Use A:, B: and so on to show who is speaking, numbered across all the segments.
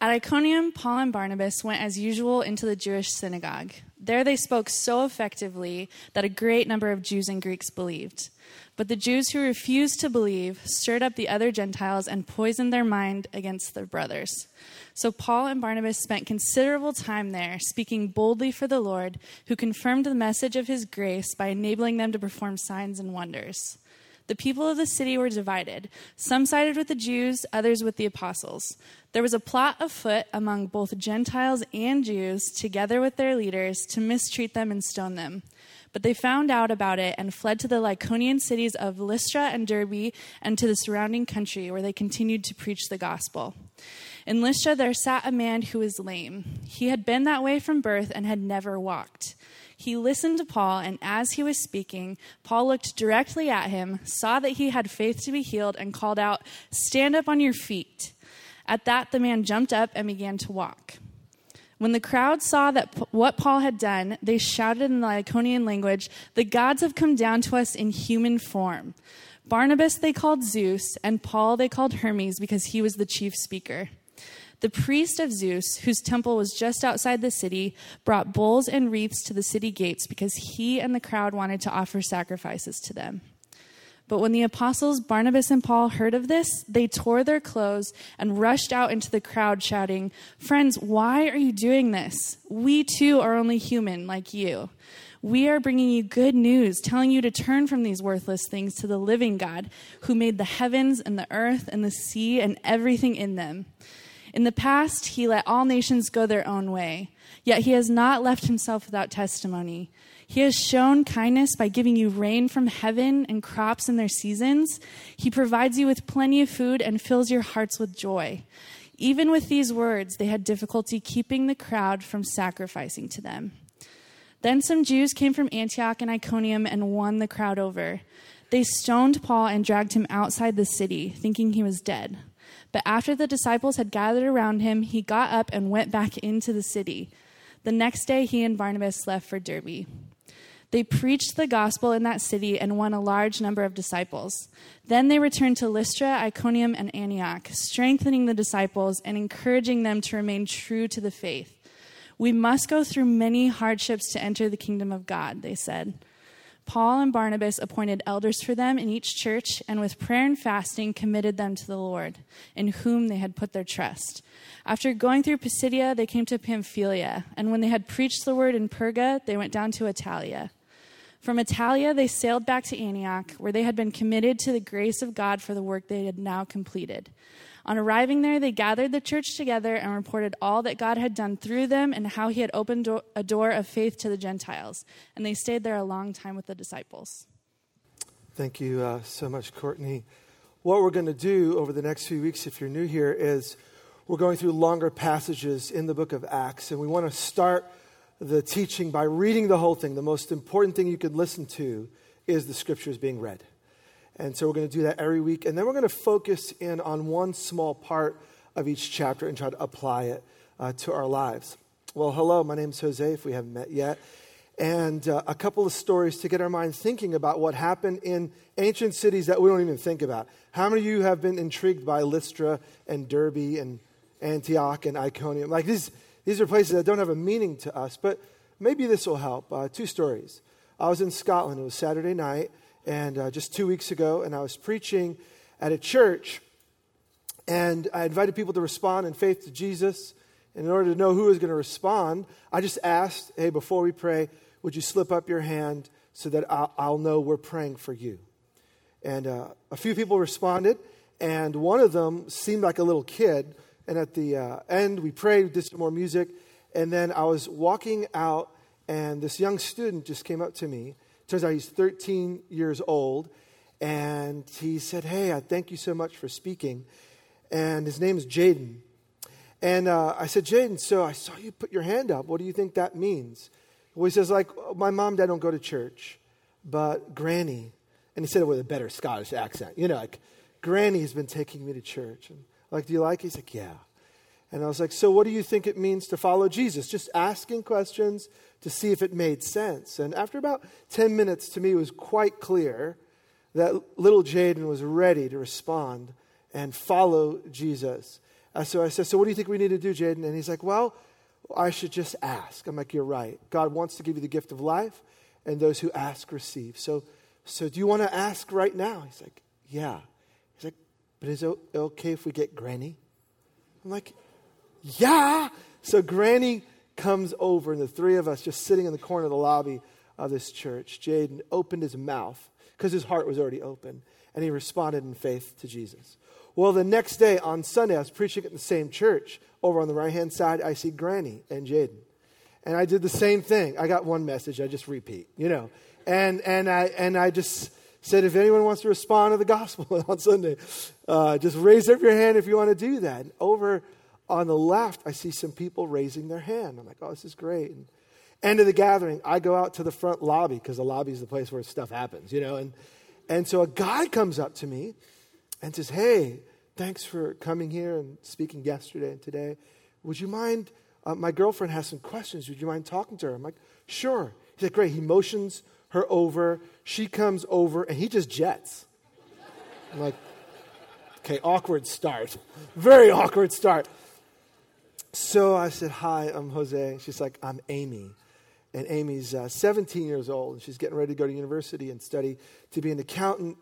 A: At Iconium, Paul and Barnabas went as usual into the Jewish synagogue. There they spoke so effectively that a great number of Jews and Greeks believed. But the Jews who refused to believe stirred up the other Gentiles and poisoned their mind against their brothers. So Paul and Barnabas spent considerable time there, speaking boldly for the Lord, who confirmed the message of his grace by enabling them to perform signs and wonders. The people of the city were divided. Some sided with the Jews, others with the apostles. There was a plot afoot among both Gentiles and Jews, together with their leaders, to mistreat them and stone them. But they found out about it and fled to the Lycaonian cities of Lystra and Derbe and to the surrounding country, where they continued to preach the gospel. In Lystra there sat a man who was lame. He had been that way from birth and had never walked. He listened to Paul, and as he was speaking, Paul looked directly at him, saw that he had faith to be healed, and called out, Stand up on your feet. At that, the man jumped up and began to walk. When the crowd saw that P- what Paul had done, they shouted in the Lycaonian language, The gods have come down to us in human form. Barnabas they called Zeus, and Paul they called Hermes because he was the chief speaker. The priest of Zeus, whose temple was just outside the city, brought bulls and wreaths to the city gates because he and the crowd wanted to offer sacrifices to them. But when the apostles Barnabas and Paul heard of this, they tore their clothes and rushed out into the crowd, shouting, Friends, why are you doing this? We too are only human, like you. We are bringing you good news, telling you to turn from these worthless things to the living God, who made the heavens and the earth and the sea and everything in them. In the past, he let all nations go their own way, yet he has not left himself without testimony. He has shown kindness by giving you rain from heaven and crops in their seasons. He provides you with plenty of food and fills your hearts with joy. Even with these words, they had difficulty keeping the crowd from sacrificing to them. Then some Jews came from Antioch and Iconium and won the crowd over. They stoned Paul and dragged him outside the city, thinking he was dead. But after the disciples had gathered around him, he got up and went back into the city. The next day, he and Barnabas left for Derbe. They preached the gospel in that city and won a large number of disciples. Then they returned to Lystra, Iconium, and Antioch, strengthening the disciples and encouraging them to remain true to the faith. We must go through many hardships to enter the kingdom of God, they said. Paul and Barnabas appointed elders for them in each church, and with prayer and fasting committed them to the Lord, in whom they had put their trust. After going through Pisidia, they came to Pamphylia, and when they had preached the word in Perga, they went down to Attalia. From Attalia, they sailed back to Antioch, where they had been committed to the grace of God for the work they had now completed. On arriving there, they gathered the church together and reported all that God had done through them and how he had opened a door of faith to the Gentiles. And they stayed there a long time with the disciples.
B: Thank you uh, so much, Courtney. What we're going to do over the next few weeks, if you're new here, is we're going through longer passages in the book of Acts. And we want to start the teaching by reading the whole thing. The most important thing you could listen to is the scriptures being read. And so we're going to do that every week. And then we're going to focus in on one small part of each chapter and try to apply it uh, to our lives. Well, hello, my name's Jose, if we haven't met yet. And uh, a couple of stories to get our minds thinking about what happened in ancient cities that we don't even think about. How many of you have been intrigued by Lystra and Derbe and Antioch and Iconium? Like these, these are places that don't have a meaning to us, but maybe this will help. Uh, two stories. I was in Scotland, it was Saturday night and uh, just two weeks ago, and I was preaching at a church, and I invited people to respond in faith to Jesus. And in order to know who was going to respond, I just asked, hey, before we pray, would you slip up your hand so that I'll, I'll know we're praying for you? And uh, a few people responded, and one of them seemed like a little kid. And at the uh, end, we prayed, did some more music, and then I was walking out, and this young student just came up to me Turns out he's 13 years old. And he said, Hey, I thank you so much for speaking. And his name is Jaden. And uh, I said, Jaden, so I saw you put your hand up. What do you think that means? Well, he says, like, my mom and dad don't go to church, but Granny, and he said it with a better Scottish accent, you know, like, Granny has been taking me to church. And like, do you like it? He's like, yeah. And I was like, so what do you think it means to follow Jesus? Just asking questions, to see if it made sense. And after about 10 minutes, to me, it was quite clear that little Jaden was ready to respond and follow Jesus. Uh, so I said, So what do you think we need to do, Jaden? And he's like, Well, I should just ask. I'm like, You're right. God wants to give you the gift of life, and those who ask receive. So, so do you want to ask right now? He's like, Yeah. He's like, But is it okay if we get Granny? I'm like, Yeah. So Granny comes over, and the three of us just sitting in the corner of the lobby of this church. Jaden opened his mouth because his heart was already open, and he responded in faith to Jesus. Well, the next day on Sunday, I was preaching at the same church. Over on the right hand side, I see Granny and Jaden. And I did the same thing. I got one message, I just repeat, you know. And, and, I, and I just said, if anyone wants to respond to the gospel on Sunday, uh, just raise up your hand if you want to do that. And over on the left, I see some people raising their hand. I'm like, oh, this is great. And end of the gathering, I go out to the front lobby because the lobby is the place where stuff happens, you know. And, and so a guy comes up to me and says, hey, thanks for coming here and speaking yesterday and today. Would you mind? Uh, my girlfriend has some questions. Would you mind talking to her? I'm like, sure. He's like, great. He motions her over. She comes over, and he just jets. I'm like, okay, awkward start. Very awkward start. So I said, hi, I'm Jose. She's like, I'm Amy. And Amy's uh, 17 years old, and she's getting ready to go to university and study to be an accountant.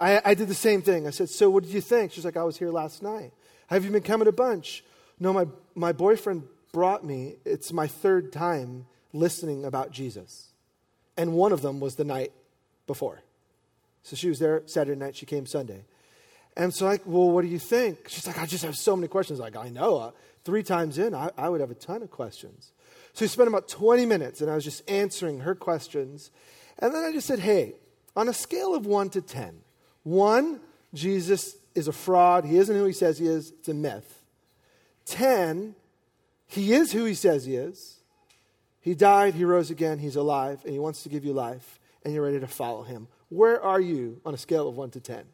B: I, I did the same thing. I said, So what did you think? She's like, I was here last night. Have you been coming a bunch? No, my, my boyfriend brought me, it's my third time listening about Jesus. And one of them was the night before. So she was there Saturday night, she came Sunday. And so, like, well, what do you think? She's like, I just have so many questions. Like, I know. Uh, three times in, I, I would have a ton of questions. So we spent about 20 minutes, and I was just answering her questions. And then I just said, hey, on a scale of 1 to 10, one, Jesus is a fraud. He isn't who he says he is. It's a myth. Ten, he is who he says he is. He died, he rose again, he's alive, and he wants to give you life, and you're ready to follow him. Where are you on a scale of one to ten?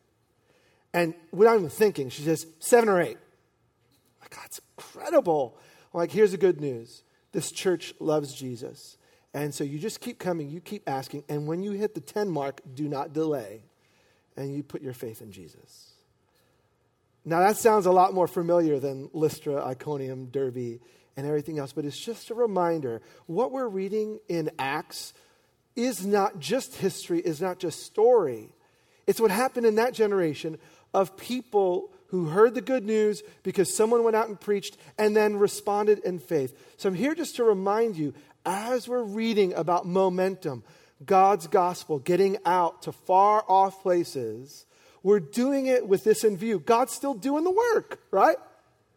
B: And without even thinking, she says, seven or eight. My God, it's incredible. I'm like, here's the good news this church loves Jesus. And so you just keep coming, you keep asking, and when you hit the 10 mark, do not delay and you put your faith in Jesus. Now, that sounds a lot more familiar than Lystra, Iconium, Derbe, and everything else, but it's just a reminder what we're reading in Acts is not just history, is not just story. It's what happened in that generation of people who heard the good news because someone went out and preached and then responded in faith. So I'm here just to remind you as we're reading about momentum, God's gospel, getting out to far off places, we're doing it with this in view. God's still doing the work, right?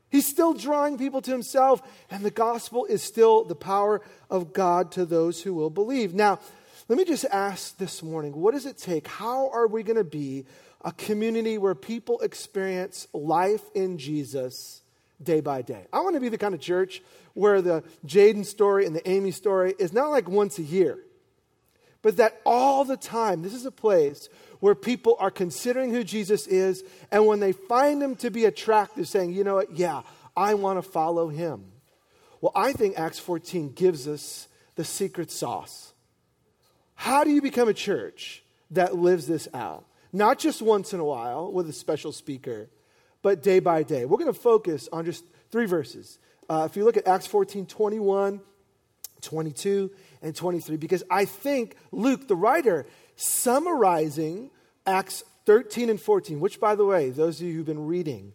B: He's still drawing people to himself, and the gospel is still the power of God to those who will believe. Now, let me just ask this morning what does it take? How are we going to be a community where people experience life in Jesus day by day? I want to be the kind of church where the Jaden story and the Amy story is not like once a year but that all the time, this is a place where people are considering who Jesus is, and when they find him to be attractive, saying, you know what, yeah, I want to follow him. Well, I think Acts 14 gives us the secret sauce. How do you become a church that lives this out? Not just once in a while with a special speaker, but day by day. We're going to focus on just three verses. Uh, if you look at Acts 14 21, 22, and 23 because I think Luke, the writer, summarizing Acts 13 and 14, which, by the way, those of you who've been reading,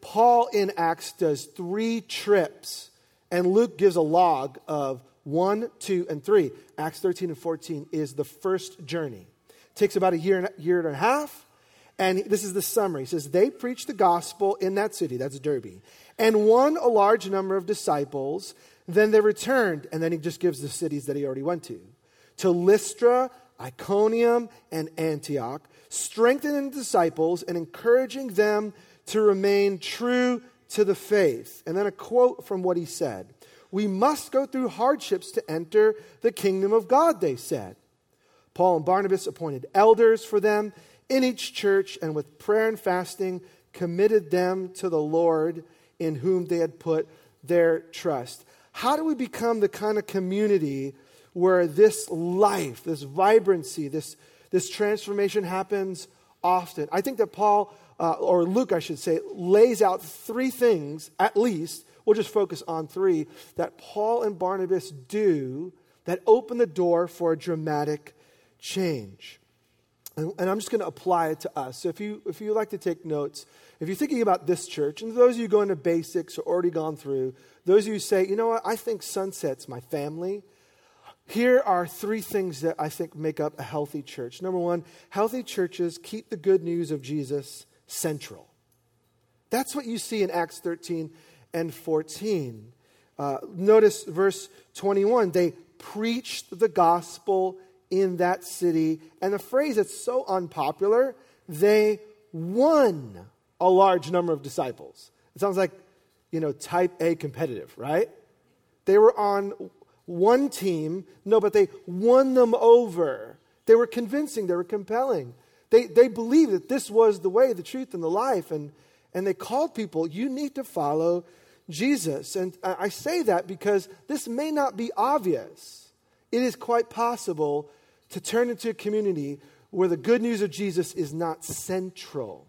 B: Paul in Acts does three trips, and Luke gives a log of one, two, and three. Acts 13 and 14 is the first journey. Takes about a year and, year and a half. And this is the summary. He says, They preached the gospel in that city, that's Derbe, and won a large number of disciples. Then they returned, and then he just gives the cities that he already went to to Lystra, Iconium, and Antioch, strengthening the disciples and encouraging them to remain true to the faith. And then a quote from what he said We must go through hardships to enter the kingdom of God, they said. Paul and Barnabas appointed elders for them in each church, and with prayer and fasting, committed them to the Lord in whom they had put their trust. How do we become the kind of community where this life, this vibrancy, this, this transformation happens often? I think that Paul uh, or Luke, I should say, lays out three things, at least, we'll just focus on three, that Paul and Barnabas do that open the door for a dramatic change. And, and I'm just going to apply it to us. So if you, if you like to take notes, if you're thinking about this church, and those of you going to basics or already gone through, those of you say, you know what, I think Sunset's my family. Here are three things that I think make up a healthy church. Number one, healthy churches keep the good news of Jesus central. That's what you see in Acts 13 and 14. Uh, notice verse 21 they preached the gospel in that city. And the phrase that's so unpopular, they won a large number of disciples. It sounds like, you know, type A competitive, right? They were on one team, no, but they won them over. They were convincing, they were compelling. They, they believed that this was the way, the truth, and the life. And, and they called people, you need to follow Jesus. And I say that because this may not be obvious. It is quite possible to turn into a community where the good news of Jesus is not central.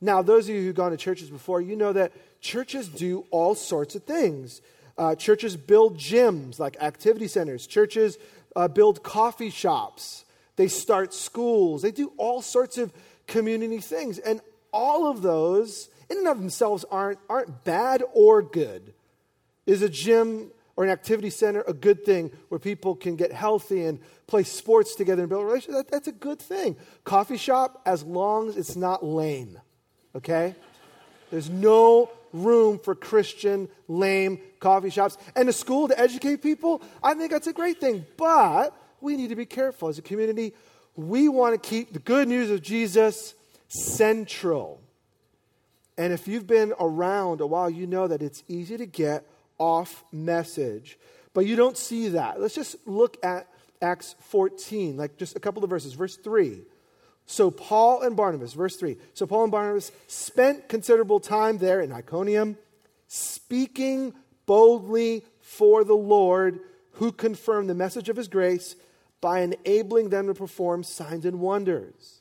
B: Now, those of you who've gone to churches before, you know that churches do all sorts of things. Uh, churches build gyms like activity centers, churches uh, build coffee shops, they start schools, they do all sorts of community things. And all of those, in and of themselves, aren't, aren't bad or good. Is a gym or an activity center a good thing where people can get healthy and play sports together and build relationships? That, that's a good thing. Coffee shop, as long as it's not lame okay? There's no room for Christian, lame coffee shops. And a school to educate people, I think that's a great thing. But we need to be careful. As a community, we want to keep the good news of Jesus central. And if you've been around a while, you know that it's easy to get off message. But you don't see that. Let's just look at Acts 14, like just a couple of verses. Verse 3. So Paul and Barnabas, verse 3. So Paul and Barnabas spent considerable time there in Iconium, speaking boldly for the Lord, who confirmed the message of his grace by enabling them to perform signs and wonders.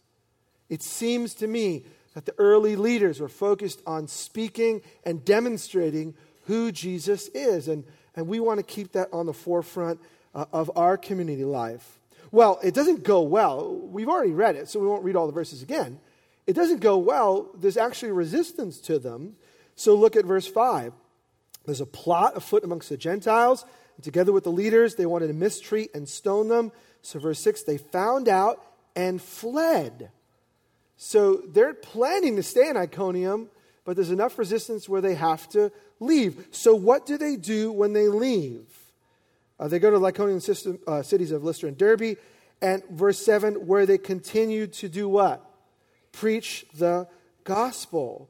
B: It seems to me that the early leaders were focused on speaking and demonstrating who Jesus is. And, and we want to keep that on the forefront uh, of our community life. Well, it doesn't go well. We've already read it, so we won't read all the verses again. It doesn't go well. There's actually resistance to them. So look at verse 5. There's a plot afoot amongst the Gentiles. Together with the leaders, they wanted to mistreat and stone them. So, verse 6, they found out and fled. So they're planning to stay in Iconium, but there's enough resistance where they have to leave. So, what do they do when they leave? Uh, they go to Lycaonian system, uh, cities of Lystra and Derbe. And verse 7, where they continued to do what? Preach the gospel.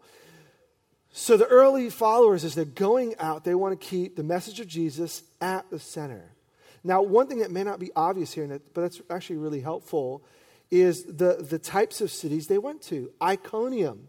B: So the early followers, as they're going out, they want to keep the message of Jesus at the center. Now, one thing that may not be obvious here, but that's actually really helpful, is the, the types of cities they went to. Iconium.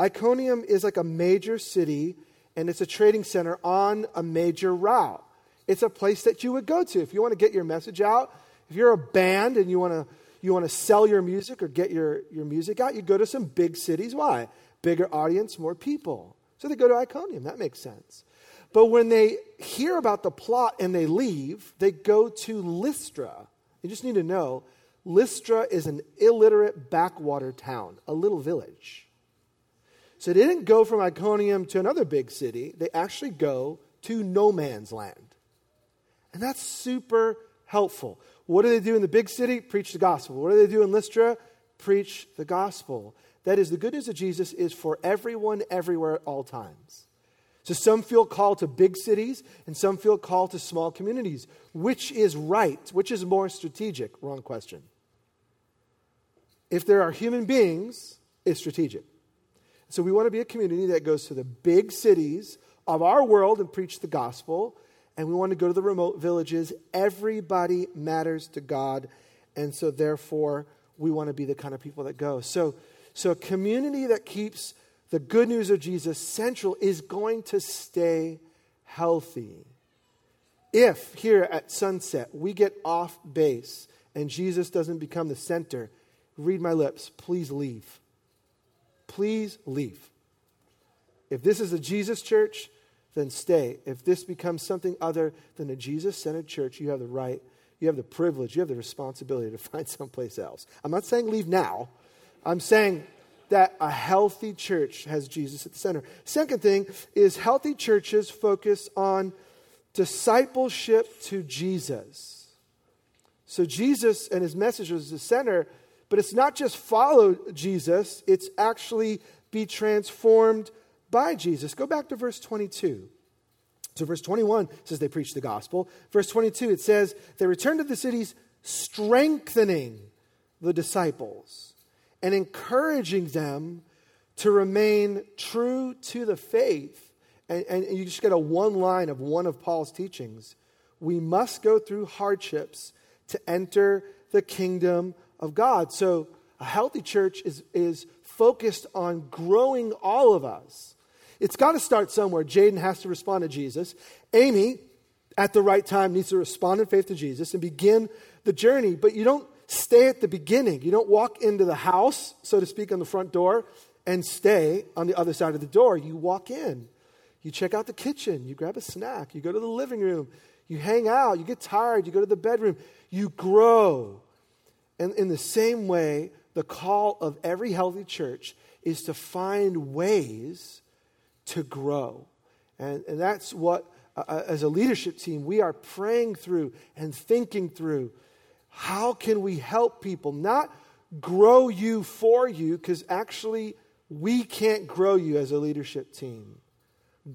B: Iconium is like a major city, and it's a trading center on a major route. It's a place that you would go to if you want to get your message out. If you're a band and you want to you want to sell your music or get your, your music out, you go to some big cities. Why? Bigger audience, more people. So they go to Iconium. That makes sense. But when they hear about the plot and they leave, they go to Lystra. You just need to know Lystra is an illiterate backwater town, a little village. So they didn't go from Iconium to another big city, they actually go to no man's land. And that's super helpful. What do they do in the big city? Preach the gospel. What do they do in Lystra? Preach the gospel. That is, the good news of Jesus is for everyone, everywhere, at all times. So some feel called to big cities and some feel called to small communities. Which is right? Which is more strategic? Wrong question. If there are human beings, it's strategic. So we want to be a community that goes to the big cities of our world and preach the gospel and we want to go to the remote villages. Everybody matters to God, and so therefore we want to be the kind of people that go. So, so a community that keeps the good news of Jesus central is going to stay healthy. If here at sunset we get off base and Jesus doesn't become the center, read my lips, please leave. Please leave. If this is a Jesus church, then stay. If this becomes something other than a Jesus centered church, you have the right, you have the privilege, you have the responsibility to find someplace else. I'm not saying leave now. I'm saying that a healthy church has Jesus at the center. Second thing is healthy churches focus on discipleship to Jesus. So Jesus and his message was the center, but it's not just follow Jesus, it's actually be transformed by Jesus. Go back to verse 22. So, verse 21 says they preached the gospel. Verse 22, it says they returned to the cities, strengthening the disciples and encouraging them to remain true to the faith. And, and you just get a one line of one of Paul's teachings. We must go through hardships to enter the kingdom of God. So, a healthy church is, is focused on growing all of us it's got to start somewhere. Jaden has to respond to Jesus. Amy, at the right time, needs to respond in faith to Jesus and begin the journey. But you don't stay at the beginning. You don't walk into the house, so to speak, on the front door and stay on the other side of the door. You walk in. You check out the kitchen. You grab a snack. You go to the living room. You hang out. You get tired. You go to the bedroom. You grow. And in the same way, the call of every healthy church is to find ways to grow. And, and that's what, uh, uh, as a leadership team, we are praying through and thinking through. How can we help people not grow you for you? Because actually, we can't grow you as a leadership team.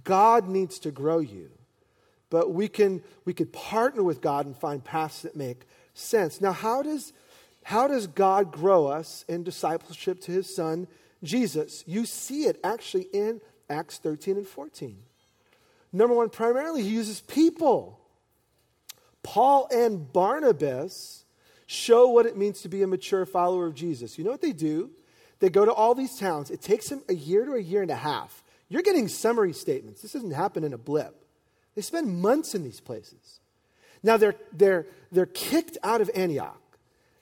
B: God needs to grow you. But we can we could partner with God and find paths that make sense. Now, how does how does God grow us in discipleship to his son Jesus? You see it actually in Acts 13 and 14. Number one, primarily, he uses people. Paul and Barnabas show what it means to be a mature follower of Jesus. You know what they do? They go to all these towns. It takes them a year to a year and a half. You're getting summary statements. This doesn't happen in a blip. They spend months in these places. Now they're, they're, they're kicked out of Antioch.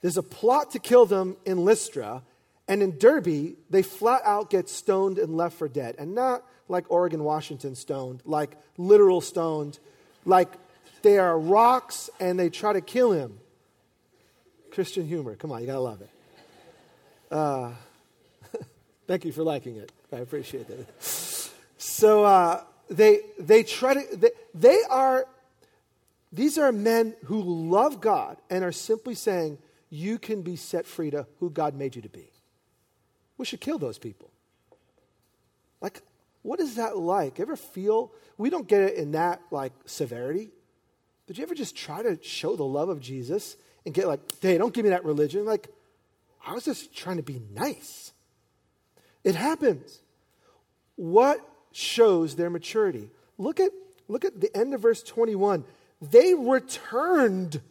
B: There's a plot to kill them in Lystra, and in Derbe, they flat out get stoned and left for dead. And not like Oregon, Washington stoned, like literal stoned, like they are rocks and they try to kill him. Christian humor. Come on, you gotta love it. Uh, thank you for liking it. I appreciate that. So uh, they they try to they, they are these are men who love God and are simply saying you can be set free to who God made you to be. We should kill those people. Like, what is that like? Ever feel, we don't get it in that like severity. Did you ever just try to show the love of Jesus and get like, hey, don't give me that religion? Like, I was just trying to be nice. It happens. What shows their maturity? Look at, look at the end of verse 21. They returned.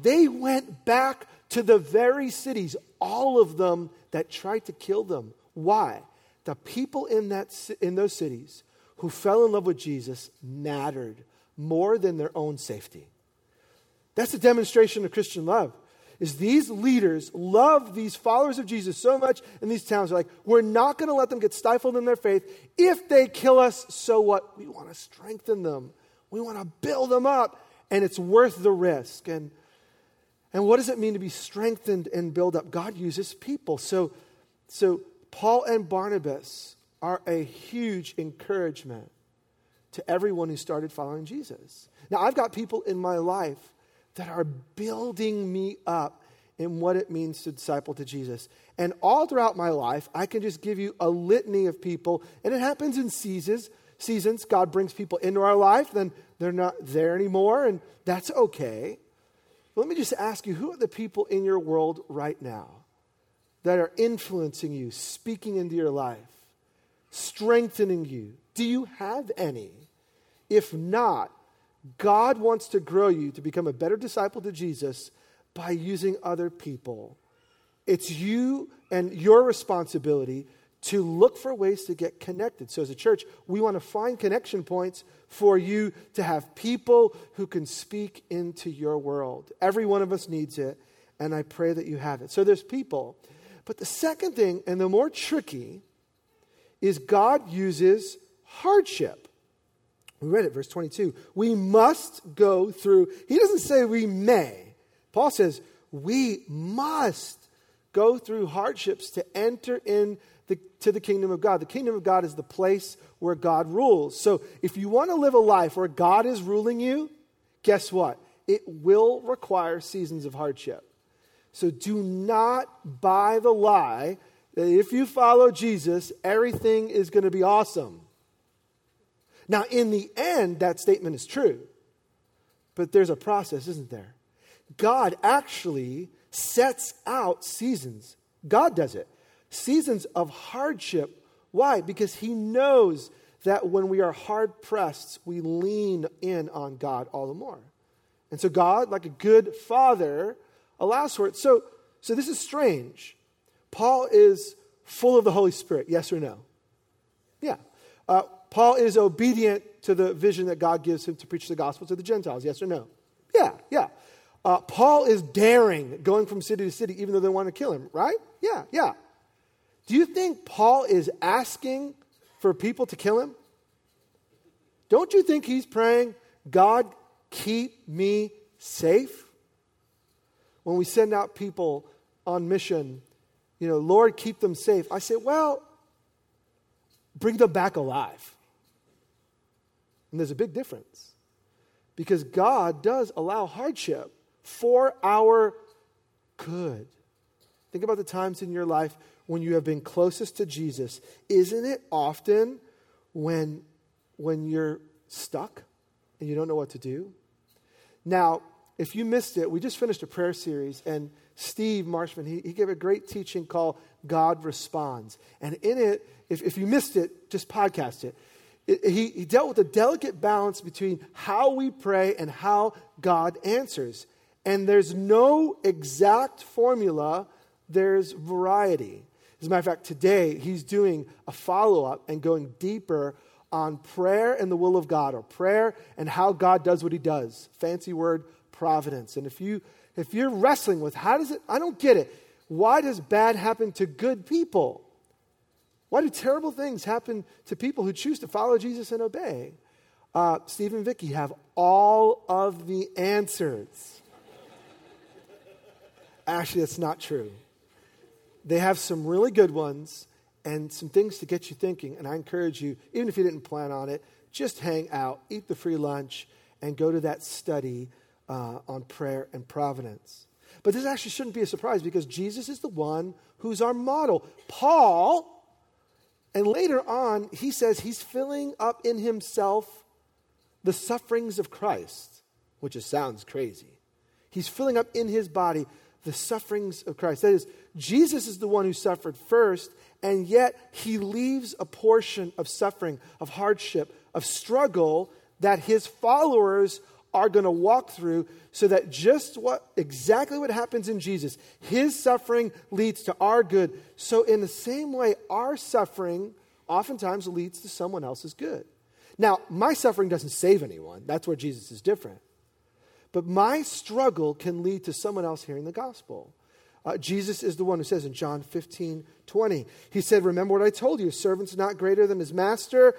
B: They went back to the very cities, all of them that tried to kill them. Why? The people in, that, in those cities who fell in love with Jesus mattered more than their own safety. That's a demonstration of Christian love. Is these leaders love these followers of Jesus so much in these towns? They're like, we're not going to let them get stifled in their faith. If they kill us, so what? We want to strengthen them. We want to build them up, and it's worth the risk. And and what does it mean to be strengthened and build up? God uses people. So, so Paul and Barnabas are a huge encouragement to everyone who started following Jesus. Now, I've got people in my life that are building me up in what it means to disciple to Jesus. And all throughout my life, I can just give you a litany of people, and it happens in seasons. Seasons, God brings people into our life, then they're not there anymore, and that's okay. Let me just ask you who are the people in your world right now that are influencing you, speaking into your life, strengthening you? Do you have any? If not, God wants to grow you to become a better disciple to Jesus by using other people. It's you and your responsibility to look for ways to get connected. So, as a church, we want to find connection points for you to have people who can speak into your world. Every one of us needs it, and I pray that you have it. So, there's people. But the second thing, and the more tricky, is God uses hardship. We read it, verse 22. We must go through, he doesn't say we may. Paul says we must go through hardships to enter in the, to the kingdom of God. The kingdom of God is the place where God rules. So if you want to live a life where God is ruling you, guess what? It will require seasons of hardship. So do not buy the lie that if you follow Jesus, everything is going to be awesome. Now, in the end, that statement is true. But there's a process, isn't there? God actually sets out seasons. God does it. Seasons of hardship. Why? Because He knows that when we are hard pressed, we lean in on God all the more. And so, God, like a good father, allows for it. So, so this is strange. Paul is full of the Holy Spirit, yes or no? Yeah. Uh, Paul is obedient to the vision that God gives him to preach the gospel to the Gentiles, yes or no? Yeah, yeah. Uh, Paul is daring, going from city to city, even though they want to kill him, right? Yeah, yeah. Do you think Paul is asking for people to kill him? Don't you think he's praying, God, keep me safe? When we send out people on mission, you know, Lord, keep them safe. I say, well, bring them back alive. And there's a big difference because God does allow hardship for our good. Think about the times in your life when you have been closest to Jesus. Isn't it often when, when you're stuck and you don't know what to do? Now, if you missed it, we just finished a prayer series, and Steve Marshman, he, he gave a great teaching called God Responds. And in it, if, if you missed it, just podcast it. it he, he dealt with a delicate balance between how we pray and how God answers. And there's no exact formula, there's variety. As a matter of fact, today he's doing a follow up and going deeper on prayer and the will of God, or prayer and how God does what he does. Fancy word, providence. And if you if you're wrestling with how does it I don't get it. Why does bad happen to good people? Why do terrible things happen to people who choose to follow Jesus and obey? Uh, Steve and Vicky have all of the answers. Actually, that's not true. They have some really good ones and some things to get you thinking. And I encourage you, even if you didn't plan on it, just hang out, eat the free lunch, and go to that study uh, on prayer and providence. But this actually shouldn't be a surprise because Jesus is the one who's our model. Paul, and later on, he says he's filling up in himself the sufferings of Christ, which just sounds crazy. He's filling up in his body the sufferings of Christ. That is, Jesus is the one who suffered first, and yet he leaves a portion of suffering, of hardship, of struggle that his followers are going to walk through so that just what exactly what happens in Jesus, his suffering leads to our good. So, in the same way, our suffering oftentimes leads to someone else's good. Now, my suffering doesn't save anyone, that's where Jesus is different. But my struggle can lead to someone else hearing the gospel. Uh, Jesus is the one who says in John 15, 20, He said, Remember what I told you, servant's not greater than his master.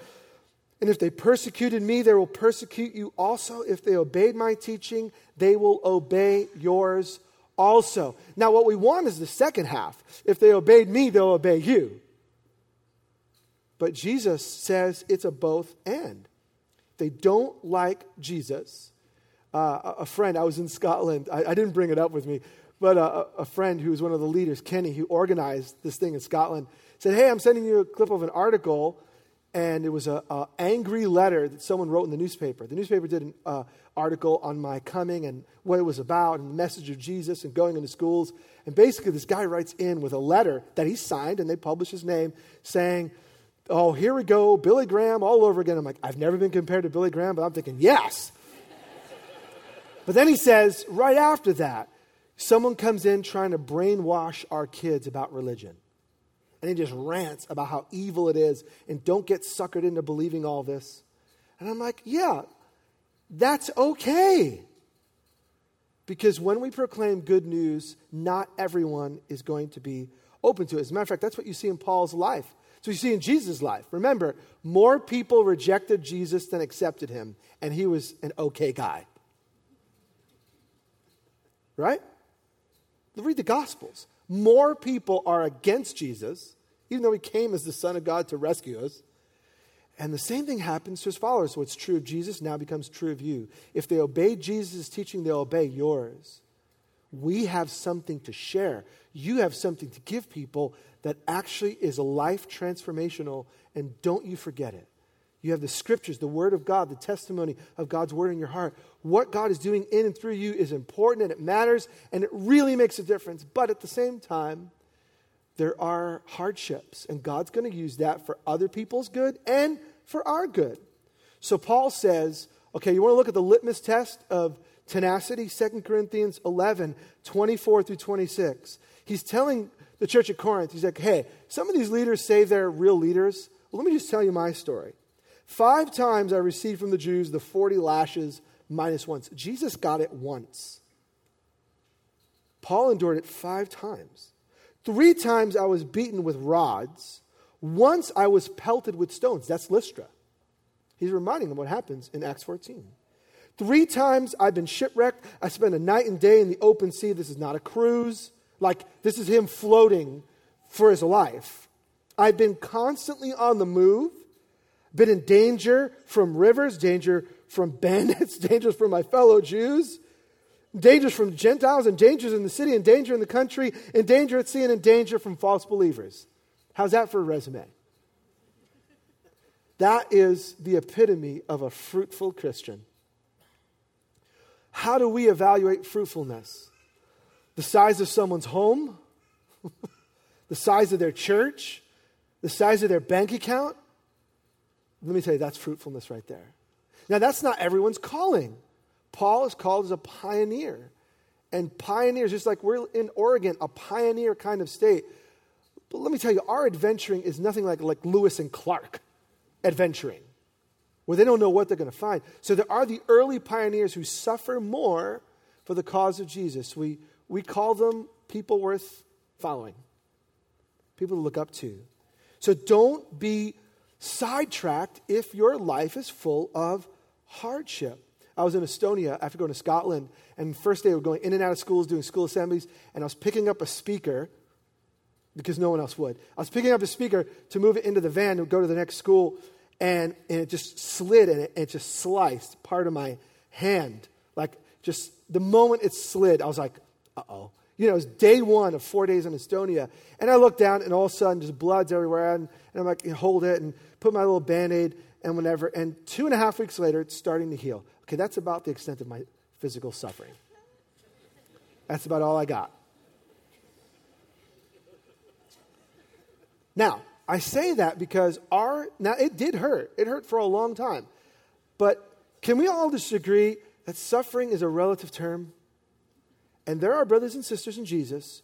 B: And if they persecuted me, they will persecute you also. If they obeyed my teaching, they will obey yours also. Now, what we want is the second half. If they obeyed me, they'll obey you. But Jesus says it's a both and. They don't like Jesus uh, a friend, I was in Scotland, I, I, didn't bring it up with me, but a, a friend who was one of the leaders, Kenny, who organized this thing in Scotland, said, Hey, I'm sending you a clip of an article. And it was an angry letter that someone wrote in the newspaper. The newspaper did an uh, article on my coming and what it was about and the message of Jesus and going into schools. And basically, this guy writes in with a letter that he signed and they publish his name saying, Oh, here we go, Billy Graham all over again. I'm like, I've never been compared to Billy Graham, but I'm thinking, yes, but then he says, right after that, someone comes in trying to brainwash our kids about religion. And he just rants about how evil it is and don't get suckered into believing all this. And I'm like, yeah, that's okay. Because when we proclaim good news, not everyone is going to be open to it. As a matter of fact, that's what you see in Paul's life. So you see in Jesus' life. Remember, more people rejected Jesus than accepted him, and he was an okay guy. Right? Read the Gospels. More people are against Jesus, even though he came as the Son of God to rescue us. And the same thing happens to his followers. What's true of Jesus now becomes true of you. If they obey Jesus' teaching, they'll obey yours. We have something to share. You have something to give people that actually is life transformational, and don't you forget it. You have the scriptures, the word of God, the testimony of God's word in your heart. What God is doing in and through you is important and it matters and it really makes a difference. But at the same time, there are hardships, and God's going to use that for other people's good and for our good. So Paul says, okay, you want to look at the litmus test of tenacity? 2 Corinthians 11, 24 through 26. He's telling the church at Corinth, he's like, hey, some of these leaders say they're real leaders. Well, let me just tell you my story. Five times I received from the Jews the 40 lashes minus once. Jesus got it once. Paul endured it five times. Three times I was beaten with rods. Once I was pelted with stones. That's Lystra. He's reminding them what happens in Acts 14. Three times I've been shipwrecked. I spent a night and day in the open sea. This is not a cruise. Like, this is him floating for his life. I've been constantly on the move, been in danger from rivers, danger from bandits, dangers from my fellow Jews, dangers from Gentiles, and dangers in the city, and danger in the country, and danger at sea, and in danger from false believers. How's that for a resume? That is the epitome of a fruitful Christian. How do we evaluate fruitfulness? The size of someone's home? the size of their church? The size of their bank account? Let me tell you, that's fruitfulness right there. Now, that's not everyone's calling. Paul is called as a pioneer. And pioneers, just like we're in Oregon, a pioneer kind of state. But let me tell you, our adventuring is nothing like, like Lewis and Clark adventuring where they don't know what they're going to find. So there are the early pioneers who suffer more for the cause of Jesus. We, we call them people worth following, people to look up to. So don't be sidetracked if your life is full of hardship. I was in Estonia after going to Scotland, and first day we were going in and out of schools, doing school assemblies, and I was picking up a speaker because no one else would. I was picking up a speaker to move it into the van to go to the next school, and, and it just slid and it, it just sliced part of my hand. Like, just the moment it slid, I was like, uh oh. You know, it was day one of four days in Estonia. And I looked down, and all of a sudden, just blood's everywhere. And, and I'm like, you know, hold it and put my little band aid and whatever. And two and a half weeks later, it's starting to heal. Okay, that's about the extent of my physical suffering. That's about all I got. Now, I say that because our, now it did hurt. It hurt for a long time. But can we all just agree that suffering is a relative term? And there are brothers and sisters in Jesus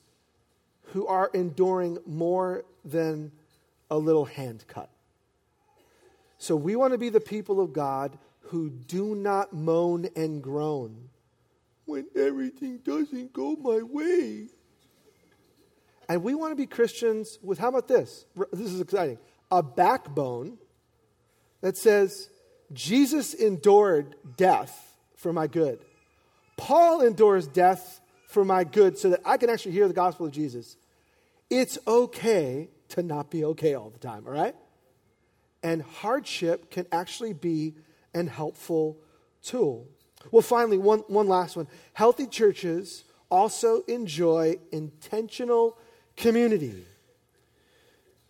B: who are enduring more than a little hand cut. So we want to be the people of God who do not moan and groan when everything doesn't go my way. And we want to be Christians with, how about this? This is exciting. A backbone that says, Jesus endured death for my good. Paul endures death for my good so that I can actually hear the gospel of Jesus. It's okay to not be okay all the time, all right? And hardship can actually be an helpful tool. Well, finally, one, one last one. Healthy churches also enjoy intentional community.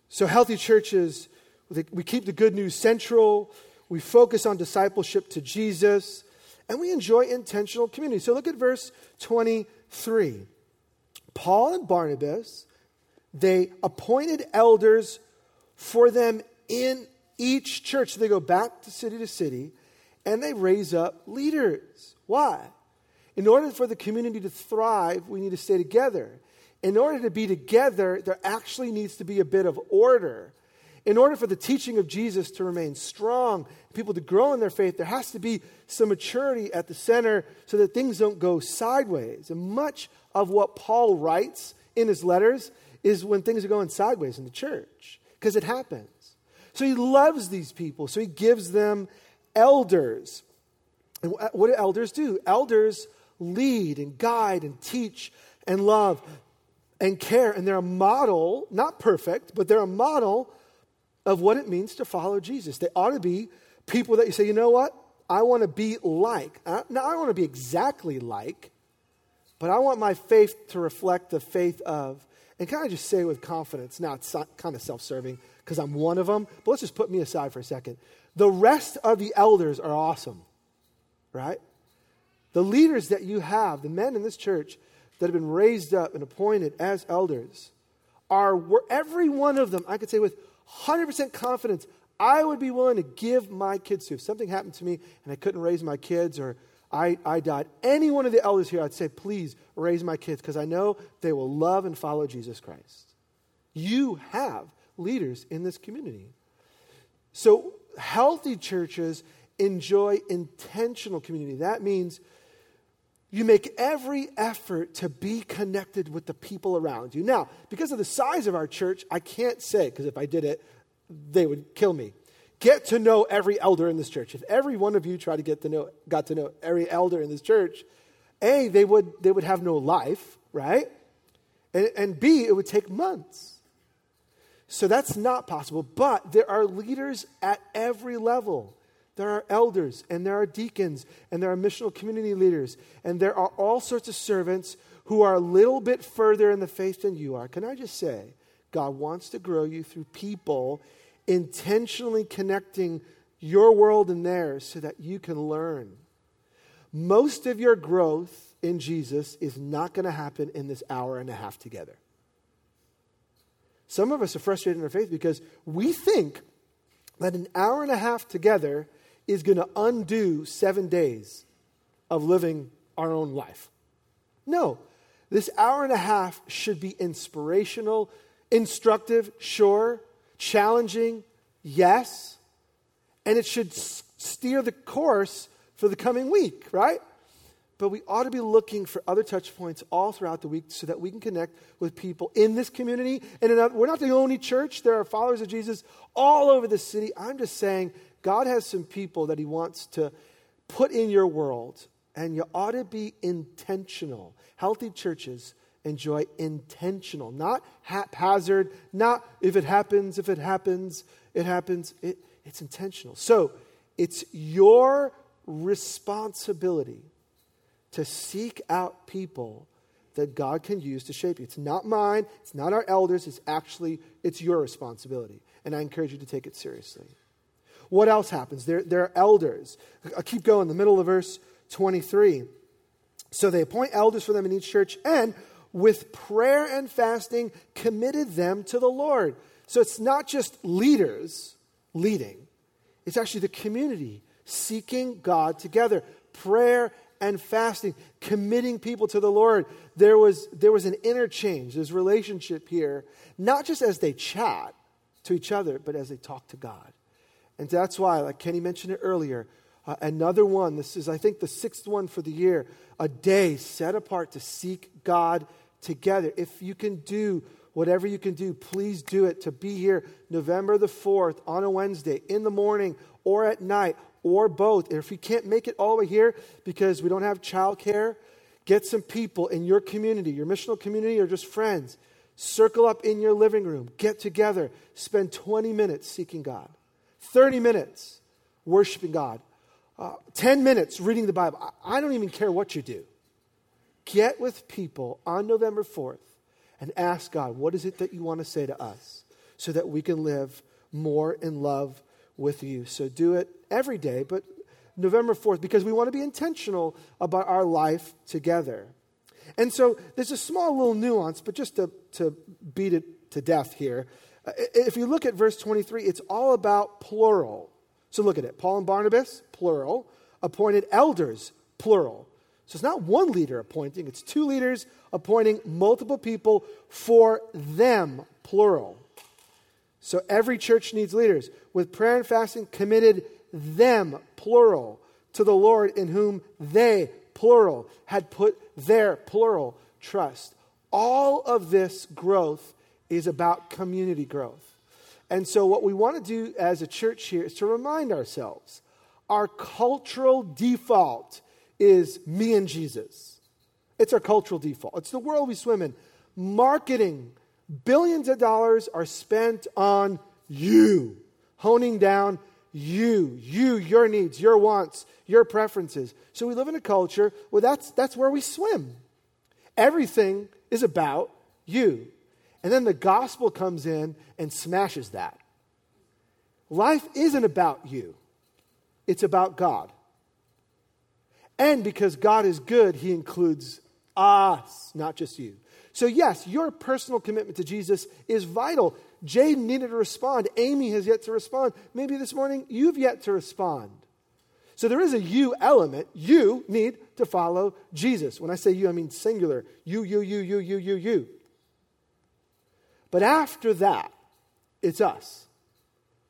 B: So, healthy churches, we keep the good news central, we focus on discipleship to Jesus, and we enjoy intentional community. So, look at verse 23. Paul and Barnabas, they appointed elders for them in each church. They go back to city to city and they raise up leaders. Why? In order for the community to thrive, we need to stay together in order to be together, there actually needs to be a bit of order. In order for the teaching of Jesus to remain strong, people to grow in their faith, there has to be some maturity at the center so that things don't go sideways. And much of what Paul writes in his letters is when things are going sideways in the church, because it happens. So he loves these people, so he gives them elders. And what do elders do? Elders lead and guide and teach and love and care. And they're a model, not perfect, but they're a model of what it means to follow Jesus. They ought to be people that you say, you know what? I want to be like. Now, I don't want to be exactly like, but I want my faith to reflect the faith of. And can I just say with confidence, now it's kind of self serving because I'm one of them, but let's just put me aside for a second. The rest of the elders are awesome, right? The leaders that you have, the men in this church that have been raised up and appointed as elders, are every one of them, I could say with 100% confidence, I would be willing to give my kids to. If something happened to me and I couldn't raise my kids or I, I died, any one of the elders here, I'd say, please raise my kids because I know they will love and follow Jesus Christ. You have leaders in this community. So, healthy churches enjoy intentional community. That means you make every effort to be connected with the people around you. Now, because of the size of our church, I can't say, because if I did it, they would kill me. Get to know every elder in this church. If every one of you tried to get to know, got to know every elder in this church, A, they would, they would have no life, right? And, and B, it would take months. So that's not possible. But there are leaders at every level. There are elders, and there are deacons, and there are missional community leaders, and there are all sorts of servants who are a little bit further in the faith than you are. Can I just say, God wants to grow you through people intentionally connecting your world and theirs so that you can learn. Most of your growth in Jesus is not going to happen in this hour and a half together. Some of us are frustrated in our faith because we think that an hour and a half together is going to undo seven days of living our own life. No, this hour and a half should be inspirational, instructive, sure, challenging, yes, and it should steer the course for the coming week, right? But we ought to be looking for other touch points all throughout the week so that we can connect with people in this community. And we're not the only church, there are followers of Jesus all over the city. I'm just saying, God has some people that He wants to put in your world, and you ought to be intentional. Healthy churches enjoy intentional, not haphazard, not if it happens, if it happens, it happens. It, it's intentional. So it's your responsibility to seek out people that God can use to shape you. It's not mine, it's not our elders, it's actually it's your responsibility. And I encourage you to take it seriously. What else happens? There are elders. I'll keep going, the middle of verse 23. So they appoint elders for them in each church and with prayer and fasting committed them to the Lord. So it's not just leaders leading, it's actually the community seeking God together. Prayer and fasting, committing people to the Lord. There was, there was an interchange, there's relationship here, not just as they chat to each other, but as they talk to God. And that's why, like Kenny mentioned it earlier, uh, another one, this is, I think, the sixth one for the year, a day set apart to seek God together. If you can do whatever you can do, please do it to be here November the 4th on a Wednesday in the morning or at night or both. And if you can't make it all the way here because we don't have childcare, get some people in your community, your missional community, or just friends. Circle up in your living room, get together, spend 20 minutes seeking God, 30 minutes worshiping God, uh, 10 minutes reading the Bible. I, I don't even care what you do. Get with people on November 4th and ask God, what is it that you want to say to us so that we can live more in love with you? So do it every day, but November 4th, because we want to be intentional about our life together. And so there's a small little nuance, but just to, to beat it to death here. If you look at verse 23, it's all about plural. So look at it. Paul and Barnabas, plural. Appointed elders, plural. So it's not one leader appointing, it's two leaders appointing multiple people for them, plural. So every church needs leaders. With prayer and fasting, committed them, plural, to the Lord in whom they, plural, had put their, plural, trust. All of this growth is about community growth. And so, what we want to do as a church here is to remind ourselves our cultural default is me and Jesus. It's our cultural default, it's the world we swim in. Marketing, billions of dollars are spent on you, honing down you, you, your needs, your wants, your preferences. So we live in a culture where that's, that's where we swim. Everything is about you. And then the gospel comes in and smashes that. Life isn't about you, it's about God. And because God is good, He includes us, not just you. So, yes, your personal commitment to Jesus is vital. Jade needed to respond. Amy has yet to respond. Maybe this morning you've yet to respond. So, there is a you element. You need to follow Jesus. When I say you, I mean singular. You, you, you, you, you, you, you. But after that, it's us.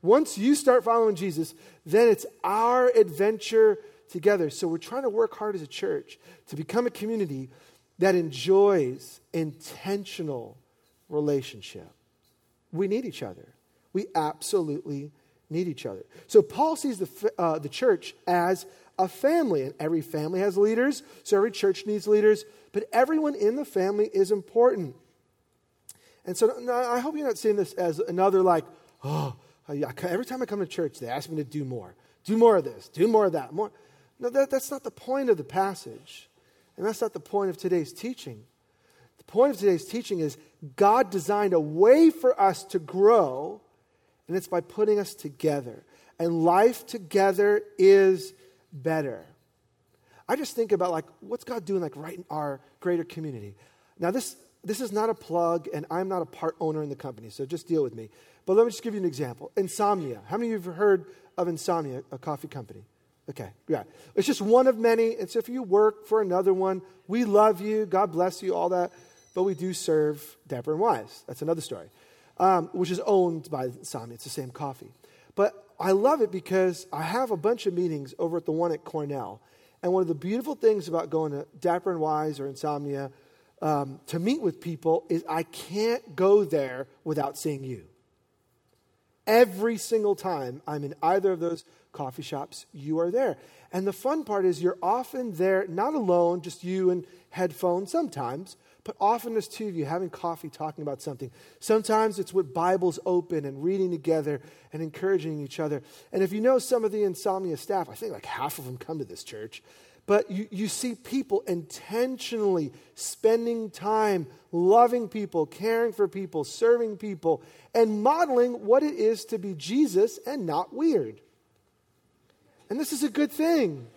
B: Once you start following Jesus, then it's our adventure together. So we're trying to work hard as a church to become a community that enjoys intentional relationship. We need each other. We absolutely need each other. So Paul sees the, uh, the church as a family, and every family has leaders, so every church needs leaders, but everyone in the family is important. And so I hope you're not seeing this as another, like, oh, every time I come to church, they ask me to do more. Do more of this, do more of that. More. No, that, that's not the point of the passage. And that's not the point of today's teaching. The point of today's teaching is God designed a way for us to grow, and it's by putting us together. And life together is better. I just think about like what's God doing like right in our greater community. Now this this is not a plug, and I'm not a part owner in the company, so just deal with me. But let me just give you an example. Insomnia. How many of you have heard of Insomnia, a coffee company? Okay, yeah. It's just one of many. And so if you work for another one, we love you. God bless you, all that. But we do serve Dapper and Wise. That's another story, um, which is owned by Insomnia. It's the same coffee. But I love it because I have a bunch of meetings over at the one at Cornell. And one of the beautiful things about going to Dapper and Wise or Insomnia um, to meet with people is I can't go there without seeing you. Every single time I'm in either of those coffee shops, you are there. And the fun part is you're often there, not alone, just you and headphones sometimes, but often there's two of you having coffee, talking about something. Sometimes it's with Bibles open and reading together and encouraging each other. And if you know some of the insomnia staff, I think like half of them come to this church. But you, you see people intentionally spending time loving people, caring for people, serving people, and modeling what it is to be Jesus and not weird. And this is a good thing.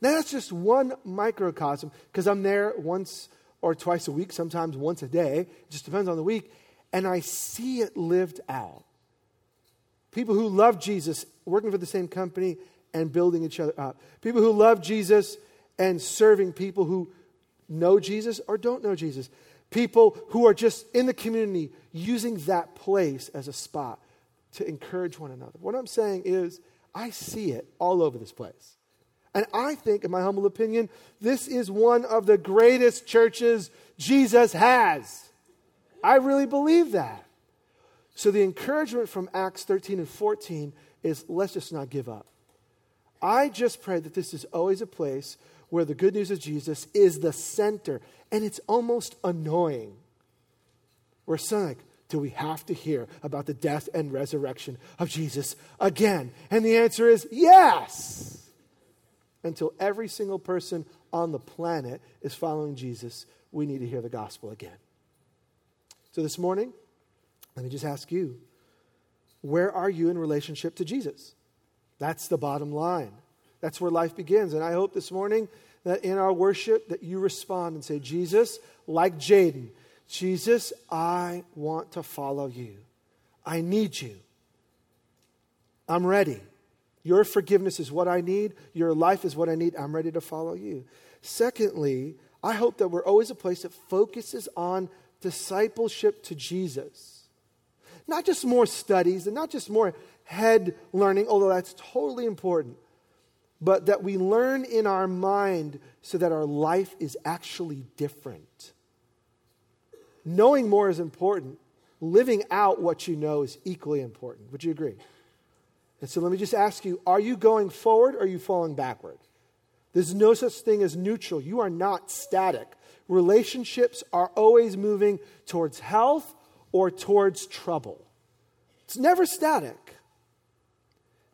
B: Now, that's just one microcosm because I'm there once or twice a week, sometimes once a day. It just depends on the week. And I see it lived out. People who love Jesus working for the same company and building each other up. People who love Jesus and serving people who know Jesus or don't know Jesus. People who are just in the community using that place as a spot to encourage one another. What I'm saying is, I see it all over this place. And I think, in my humble opinion, this is one of the greatest churches Jesus has. I really believe that. So the encouragement from Acts 13 and 14 is let's just not give up. I just pray that this is always a place where the good news of Jesus is the center. And it's almost annoying. We're saying, like, do we have to hear about the death and resurrection of Jesus again? And the answer is yes. Until every single person on the planet is following Jesus, we need to hear the gospel again. So this morning, let me just ask you where are you in relationship to Jesus? That's the bottom line. That's where life begins. And I hope this morning that in our worship that you respond and say, Jesus, like Jaden, Jesus, I want to follow you. I need you. I'm ready. Your forgiveness is what I need. Your life is what I need. I'm ready to follow you. Secondly, I hope that we're always a place that focuses on discipleship to Jesus. Not just more studies and not just more head learning, although that's totally important, but that we learn in our mind so that our life is actually different. knowing more is important. Living out what you know is equally important. Would you agree? And so let me just ask you are you going forward or are you falling backward? There's no such thing as neutral. You are not static. Relationships are always moving towards health or towards trouble. It's never static.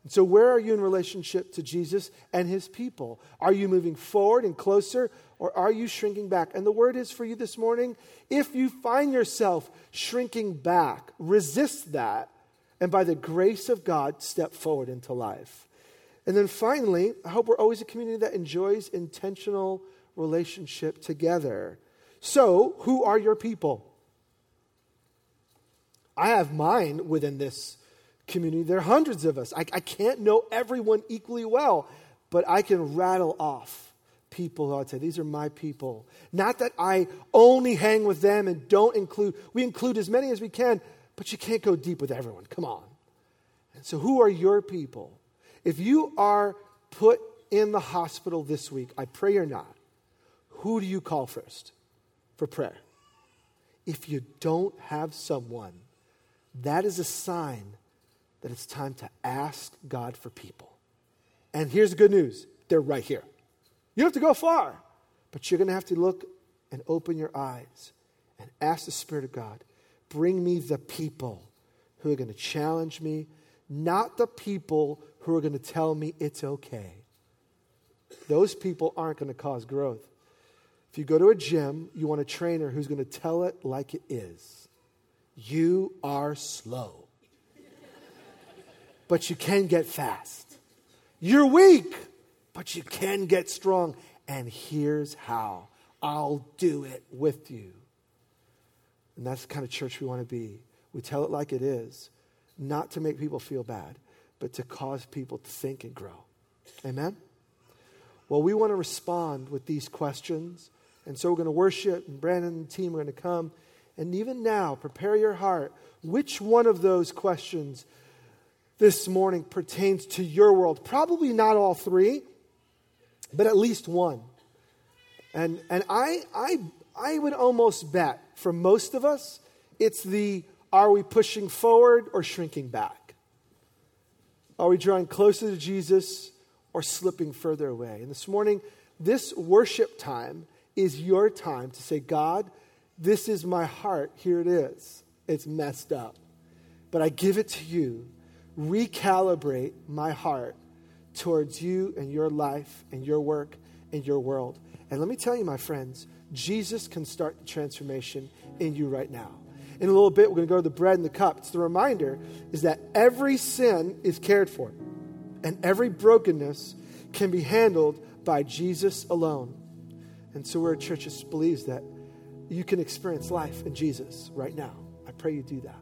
B: So, where are you in relationship to Jesus and his people? Are you moving forward and closer, or are you shrinking back? And the word is for you this morning if you find yourself shrinking back, resist that, and by the grace of God, step forward into life. And then finally, I hope we're always a community that enjoys intentional relationship together. So, who are your people? I have mine within this community. There are hundreds of us. I, I can't know everyone equally well, but I can rattle off people I'd say, these are my people. Not that I only hang with them and don't include, we include as many as we can, but you can't go deep with everyone. Come on. And so, who are your people? If you are put in the hospital this week, I pray you're not, who do you call first for prayer? If you don't have someone, that is a sign that it's time to ask God for people. And here's the good news they're right here. You don't have to go far, but you're going to have to look and open your eyes and ask the Spirit of God, bring me the people who are going to challenge me, not the people who are going to tell me it's okay. Those people aren't going to cause growth. If you go to a gym, you want a trainer who's going to tell it like it is. You are slow but you can get fast. You're weak, but you can get strong. And here's how I'll do it with you. And that's the kind of church we want to be. We tell it like it is, not to make people feel bad, but to cause people to think and grow. Amen? Well, we want to respond with these questions. And so we're going to worship, and Brandon and the team are going to come. And even now, prepare your heart. Which one of those questions this morning pertains to your world. Probably not all three, but at least one. And, and I, I, I would almost bet for most of us, it's the are we pushing forward or shrinking back? Are we drawing closer to Jesus or slipping further away? And this morning, this worship time is your time to say, God, this is my heart. Here it is. It's messed up. But I give it to you recalibrate my heart towards you and your life and your work and your world. And let me tell you, my friends, Jesus can start the transformation in you right now. In a little bit, we're going to go to the bread and the cup. It's the reminder is that every sin is cared for, and every brokenness can be handled by Jesus alone. And so we're a church that believes that you can experience life in Jesus right now. I pray you do that.